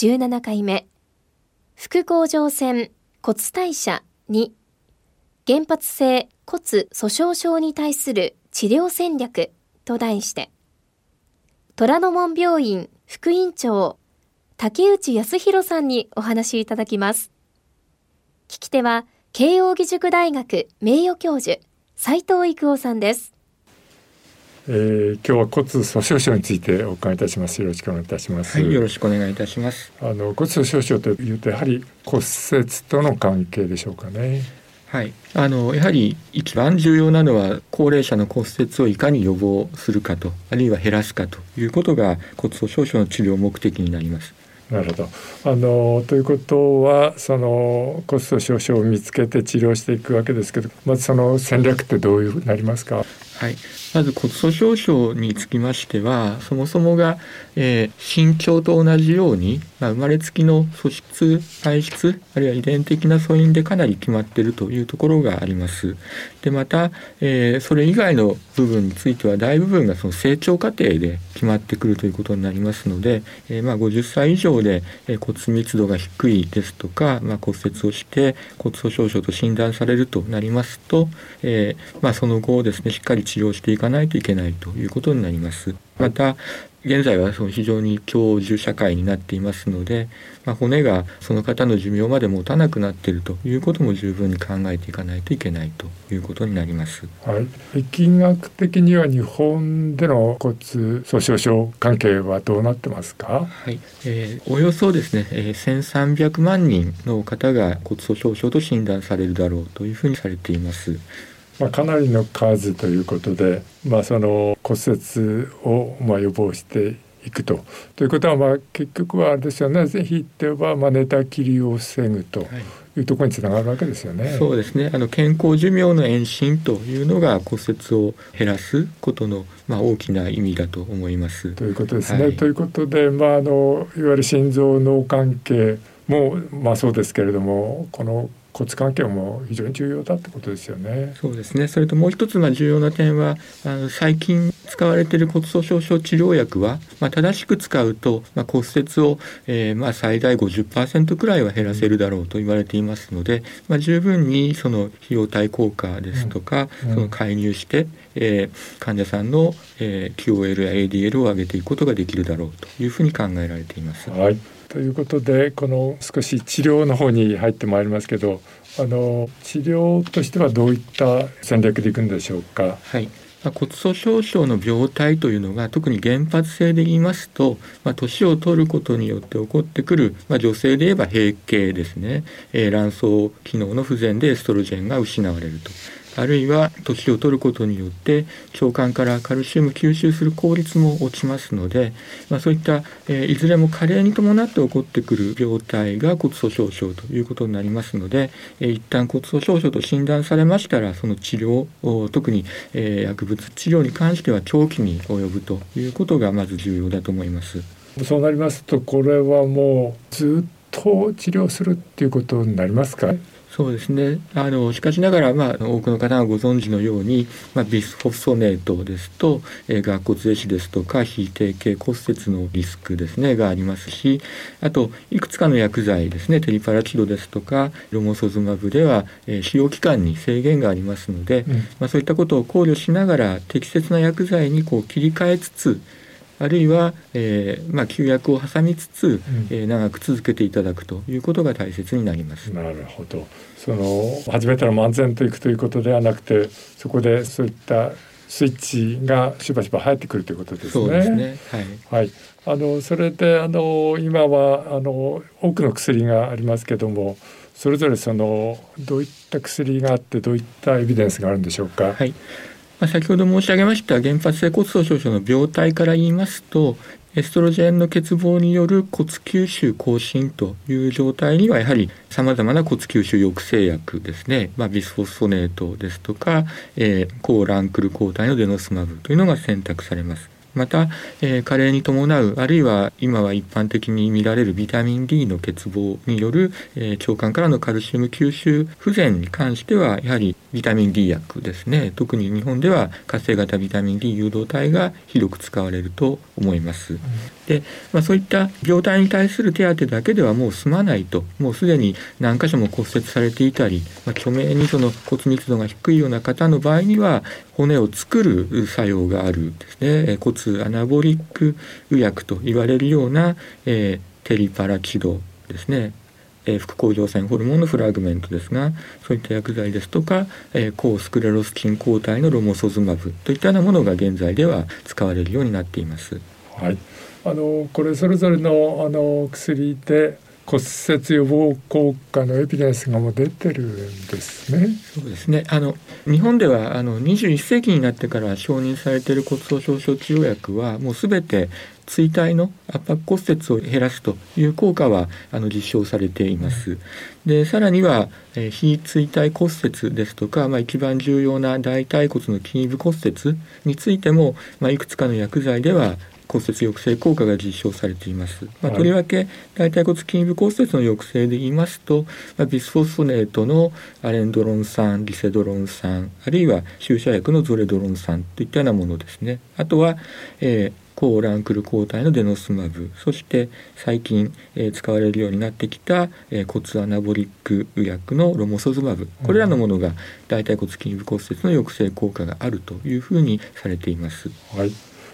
17回目。副甲状腺骨代謝2原発性骨粗鬆症に対する治療戦略と題して。虎ノ門病院副院長竹内康弘さんにお話いただきます。聞き手は慶應義塾大学名誉教授斉藤育夫さんです。えー、今日は骨粗鬆症についてお伺いいたします。よろしくお願いいたします。はい、よろしくお願いいたします。あの骨粗鬆症というとやはり骨折との関係でしょうかね。はい、あのやはり一番重要なのは高齢者の骨折をいかに予防するかとあるいは減らすかということが骨粗鬆症の治療目的になります。なるほどあのということはその骨粗鬆症を見つけて治療していくわけですけどまずその戦略ってどういうふうになりますか？はい、まず骨粗鬆症につきましてはそもそもが、えー、身長と同じように、まあ、生まれつきの素質体質あるいは遺伝的な素因でかなり決まっているというところがあります。でまた、えー、それ以外の部分については大部分がその成長過程で決まってくるということになりますので、えー、まあ、50歳以上で骨密度が低いですとか、まあ、骨折をして骨粗鬆症と診断されるとなりますと、えまあ、その後ですねしっかり治療していかないといけないということになります。また現在はその非常に長寿社会になっていますので、まあ、骨がその方の寿命まで持たなくなっているということも十分に考えていかないといけないということになります。はい、疫学的には日本での骨粗鬆症関係はどうなってますか？はい、えー、およそですね、えー、1300万人の方が骨粗鬆症と診断されるだろうというふうにされています。まあ、かなりの数ということで、まあ、その骨折をまあ予防していくと。ということはまあ結局はあれですよねぜひってはまあ寝たきりを防ぐと。いうところにつながるわけですよね。そうですね。あの健康寿命の延伸というのが骨折を減らすことのまあ大きな意味だと思います。ということですね。はい、ということで、まああのいわゆる心臓脳関係もまあそうですけれども、この骨関係も非常に重要だってことですよね。そうですね。それともう一つまあ重要な点はあの最近使われている骨粗鬆症治療薬は、まあ、正しく使うと、まあ、骨折を、えー、まあ最大50%くらいは減らせるだろうと言われていますので、まあ、十分にその費用対効果ですとか、うんうん、その介入して、えー、患者さんの、えー、QOL や ADL を上げていくことができるだろうというふうに考えられています。はいということでこの少し治療の方に入ってまいりますけどあの治療としてはどういった戦略でいくんでしょうか？はい。骨粗鬆症の病態というのが特に原発性で言いますと、まあ、年を取ることによって起こってくる、まあ、女性で言えば閉経ですね、えー、卵巣機能の不全でエストロジェンが失われると。あるいは年を取ることによって腸管からカルシウム吸収する効率も落ちますので、まあ、そういった、え、いずれも加齢に伴って起こってくる病態が骨粗鬆症ということになりますので、えー、一旦骨粗鬆症と診断されましたらその治療特に、え、薬物治療に関しては長期に及ぶということがまず重要だと思います。そうなりますとこれはもうずっと治療するっていうことになりますか？そうですね。あのしかしながら、まあ、多くの方がご存知のように、まあ、ビスホフソネートですと、えー、顎骨壊死ですとか非定型骨折のリスクですねがありますしあといくつかの薬剤ですねテリパラチドですとかロモソズマブでは、えー、使用期間に制限がありますので、うん、まあ、そういったことを考慮しながら適切な薬剤にこう切り替えつつあるいは、えーまあ、休薬を挟みつつ、うん、えー、長く続けていただくということが大切になります。なるほどその始めたら漫然といくということではなくてそこでそういったスイッチがしばしば入ってくるということですね。そうですねはい、はい、あのそれであの今はあの多くの薬がありますけどもそれぞれそのどういった薬があってどういったエビデンスがあるんでしょうか？はいまあ、先ほど申し上げました原発性骨粗鬆症の病態から言いますとエストロジェンの欠乏による骨吸収更新という状態にはやはりさまざまな骨吸収抑制薬ですね、まあ、ビスフォスフォネートですとか、えー、抗ランクル抗体のデノスマブというのが選択されます。また、えー、加齢に伴うあるいは今は一般的に見られるビタミン D の欠乏による、えー、腸管からのカルシウム吸収不全に関してはやはりビタミン D 薬ですね特に日本では活性型ビタミン D 誘導体が広く使われると思います。うん、で、まあ、そういった病態に対する手当だけではもう済まないともうすでに何箇所も骨折されていたり、まあ、名にその骨密度が低いような方の場合には骨を作る作用があるですね。骨アナボリック薬と言われるような、えー、テリパラチドですね。え、副甲状腺ホルモンのフラグメントですがそういった薬剤ですとか、え、抗スクレロスチン抗体のロモソズマブといったようなものが現在では使われるようになっています。はい、あのこれそれぞれのあの薬で骨折予防効果のエビデンスがもう出てるんですね。そうですね。あの日本ではあの21世紀になってから承認されている骨粗しょう症治療薬はもうすべて椎体の圧迫骨折を減らすという効果はあの実証されています。でさらには、えー、非椎体骨折ですとか、まあ、一番重要な大腿骨の筋部骨折についても、まあ、いくつかの薬剤では骨折抑制効果が実証されています。まあ、とりわけ大腿骨筋部骨折の抑制で言いますと、まあ、ビスフォスフォネートのアレンドロン酸リセドロン酸あるいは注射薬のゾレドロン酸といったようなものですね。あとは、えー抗ランクル抗体のデノスマブそして最近、えー、使われるようになってきた、えー、骨アナボリック薬のロモソズマブこれらのものが大腿骨筋部骨折の抑制効果があるというふうにされています。はい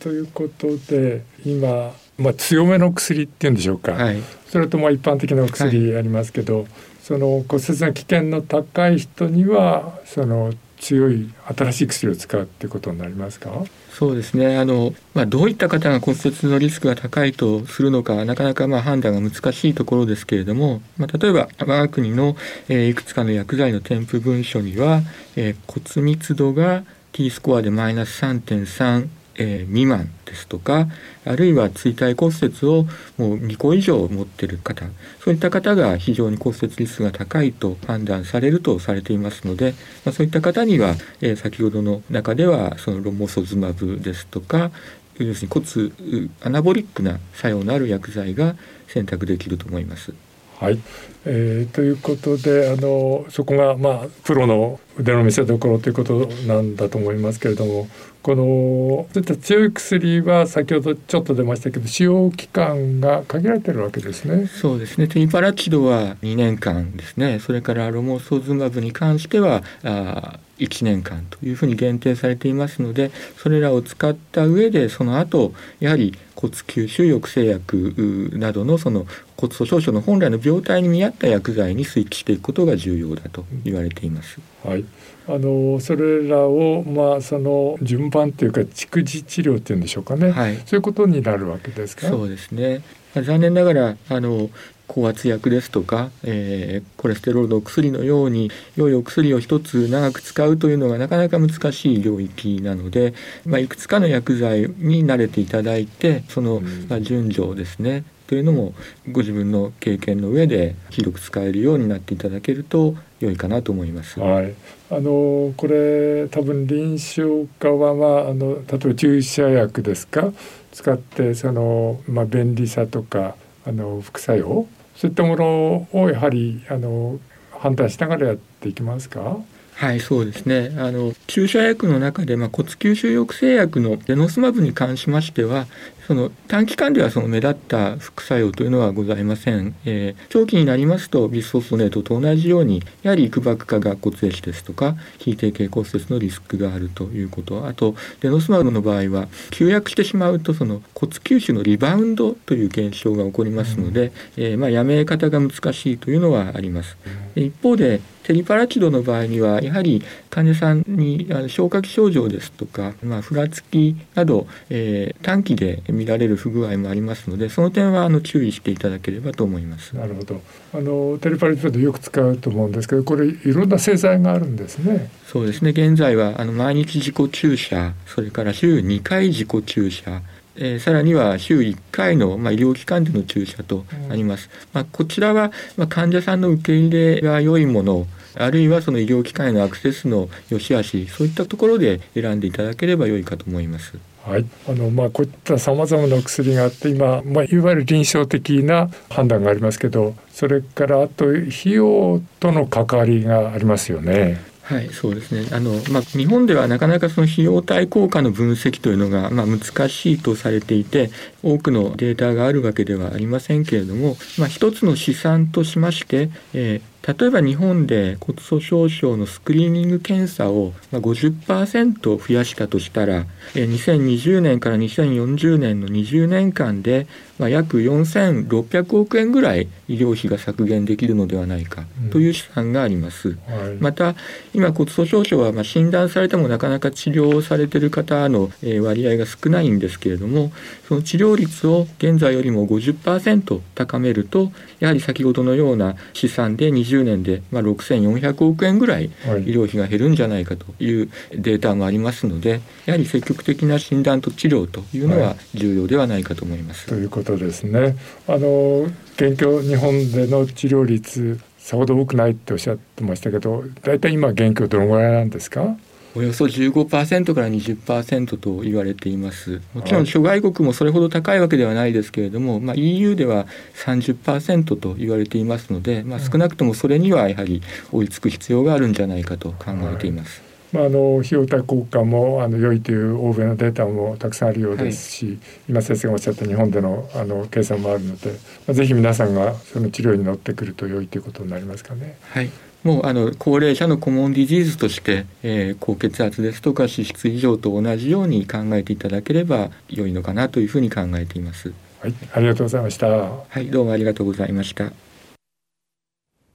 ということで今、まあ、強めの薬っていうんでしょうか、はい、それとも一般的な薬ありますけど、はい、その骨折の危険の高い人にはその強い新しい薬を使うってことになりますか？そうですね。あの、まあ、どういった方が骨折のリスクが高いとするのかなかなかまあ判断が難しいところですけれども、まあ、例えば我が国の、えー、いくつかの薬剤の添付文書には、えー、骨密度が T スコアでマイナス3.3えー、未満ですとかあるいは椎体骨折をもう2個以上持ってる方そういった方が非常に骨折リスクが高いと判断されるとされていますので、まあ、そういった方には、えー、先ほどの中ではそのロモソズマブですとか要するに骨アナボリックな作用のある薬剤が選択できると思います。はい、えー、ということであのそこが、まあ、プロの腕の見せ所ということなんだと思いますけれどもこのそういった強い薬は先ほどちょっと出ましたけど使用期間が限られてるわけですね。そうですねテニパラチドは2年間ですねそれからロモソズマブに関してはあ1年間というふうに限定されていますのでそれらを使った上でその後やはり骨吸収抑制薬などのその骨粗しょう症の本来の病態に見合った薬剤にスイッチしていくことが重要だと言われています。はい、あのそれらをまあその順番というか蓄次治療っていうんでしょうかね、はい、そういうことになるわけですか？そうですね。残念ながらあの高圧薬ですとか、えー、コレステロールの薬のように良いお薬を一つ長く使うというのがなかなか難しい領域なので、まあ、いくつかの薬剤に慣れていただいてその、まあ、順序ですねというのもご自分の経験の上で広く使えるようになっていただけると良いかなと思います。はい、あのこれ多分臨床家はまああの例えば注射薬ですか？使ってそのまあ便利さとかあの副作用？そういったものをやはりあの判断しながらやっていきますか？はいそうですね。あの注射薬の中で、まあ、骨吸収抑制薬のデノスマブに関しましてはその短期間ではその目立った副作用というのはございません、えー、長期になりますとビスフォスフネートと同じようにやはり空爆化が骨液ですとか非定型骨折のリスクがあるということ。あとデノスマブの場合は休薬してしまうとその骨吸収のリバウンドという現象が起こりますので、うん、えー、まあ、やめ方が難しいというのはあります。うん一方でテリパラチドの場合にはやはり患者さんに消化器症状ですとか、まあ、ふらつきなど、えー、短期で見られる不具合もありますのでその点はあの注意していただければと思います。なるほどあのテリパラチドよく使うと思うんですけどこれいろんな製剤があるんですね。そうですね現在はあの毎日自己注射それから週2回自己注射えー、さらには週1回の、まあ、医療機関での注射とあります。うん、まあ、こちらは、まあ、患者さんの受け入れが良いものあるいはその医療機関へのアクセスの良し悪しそういったところで選んでいただければ良いかと思います。はい、あのまあこういったさまざまな薬があって今、まあ、いわゆる臨床的な判断がありますけどそれからあと費用との関わりがありますよね。はい、そうですね。あの、まあ、日本ではなかなかその費用対効果の分析というのが、まあ、難しいとされていて、多くのデータがあるわけではありませんけれども、まあ、一つの試算としまして、えー例えば日本で骨粗しょう症のスクリーニング検査を50%増やしたとしたら2020年から2040年の20年間で約4600億円ぐらい医療費が削減できるのではないかという試算があります。うんはい、また今骨粗しょう症はま診断されてもなかなか治療されている方の割合が少ないんですけれどもその治療率を現在よりも50%高めるとやはり先ほどのような試算で20 20年で、まあ、6400億円ぐらい医療費が減るんじゃないかというデータもありますのでやはり積極的な診断と治療というのは重要ではないかと思います。はい、ということですね。あの現況日本での治療率さほど多くないっておっしゃってましたけど大体今現況どのぐらいなんですか？およそ15%から20%と言われています。もちろん諸外国もそれほど高いわけではないですけれども、まあ、EU では30%と言われていますので、まあ、少なくともそれにはやはり追いつく必要があるんじゃないかと考えています。まあ、あの費用対効果もあの良いという欧米のデータもたくさんあるようですし、はい、今先生がおっしゃった日本でのあの計算もあるので、まあ、ぜひ皆さんがその治療に乗ってくると良いということになりますかね。はいもうあの高齢者のコモンディジーズとして、えー、高血圧ですとか脂質異常と同じように考えていただければ良いのかなというふうに考えています。はい、ありがとうございました。はい、どうもありがとうございました。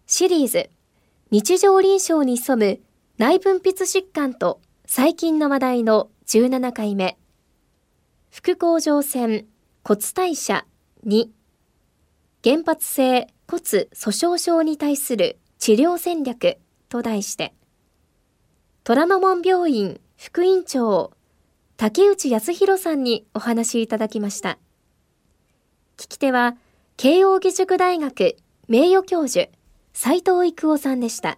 シリーズ日常臨床に潜む内分泌疾患と最近の話題の17回目副甲状腺骨代謝2原発性骨粗鬆症に対する治療戦略と題して、虎ノ門病院副院長、竹内康弘さんにお話いただきました。聞き手は、慶應義塾大学名誉教授、斉藤育夫さんでした。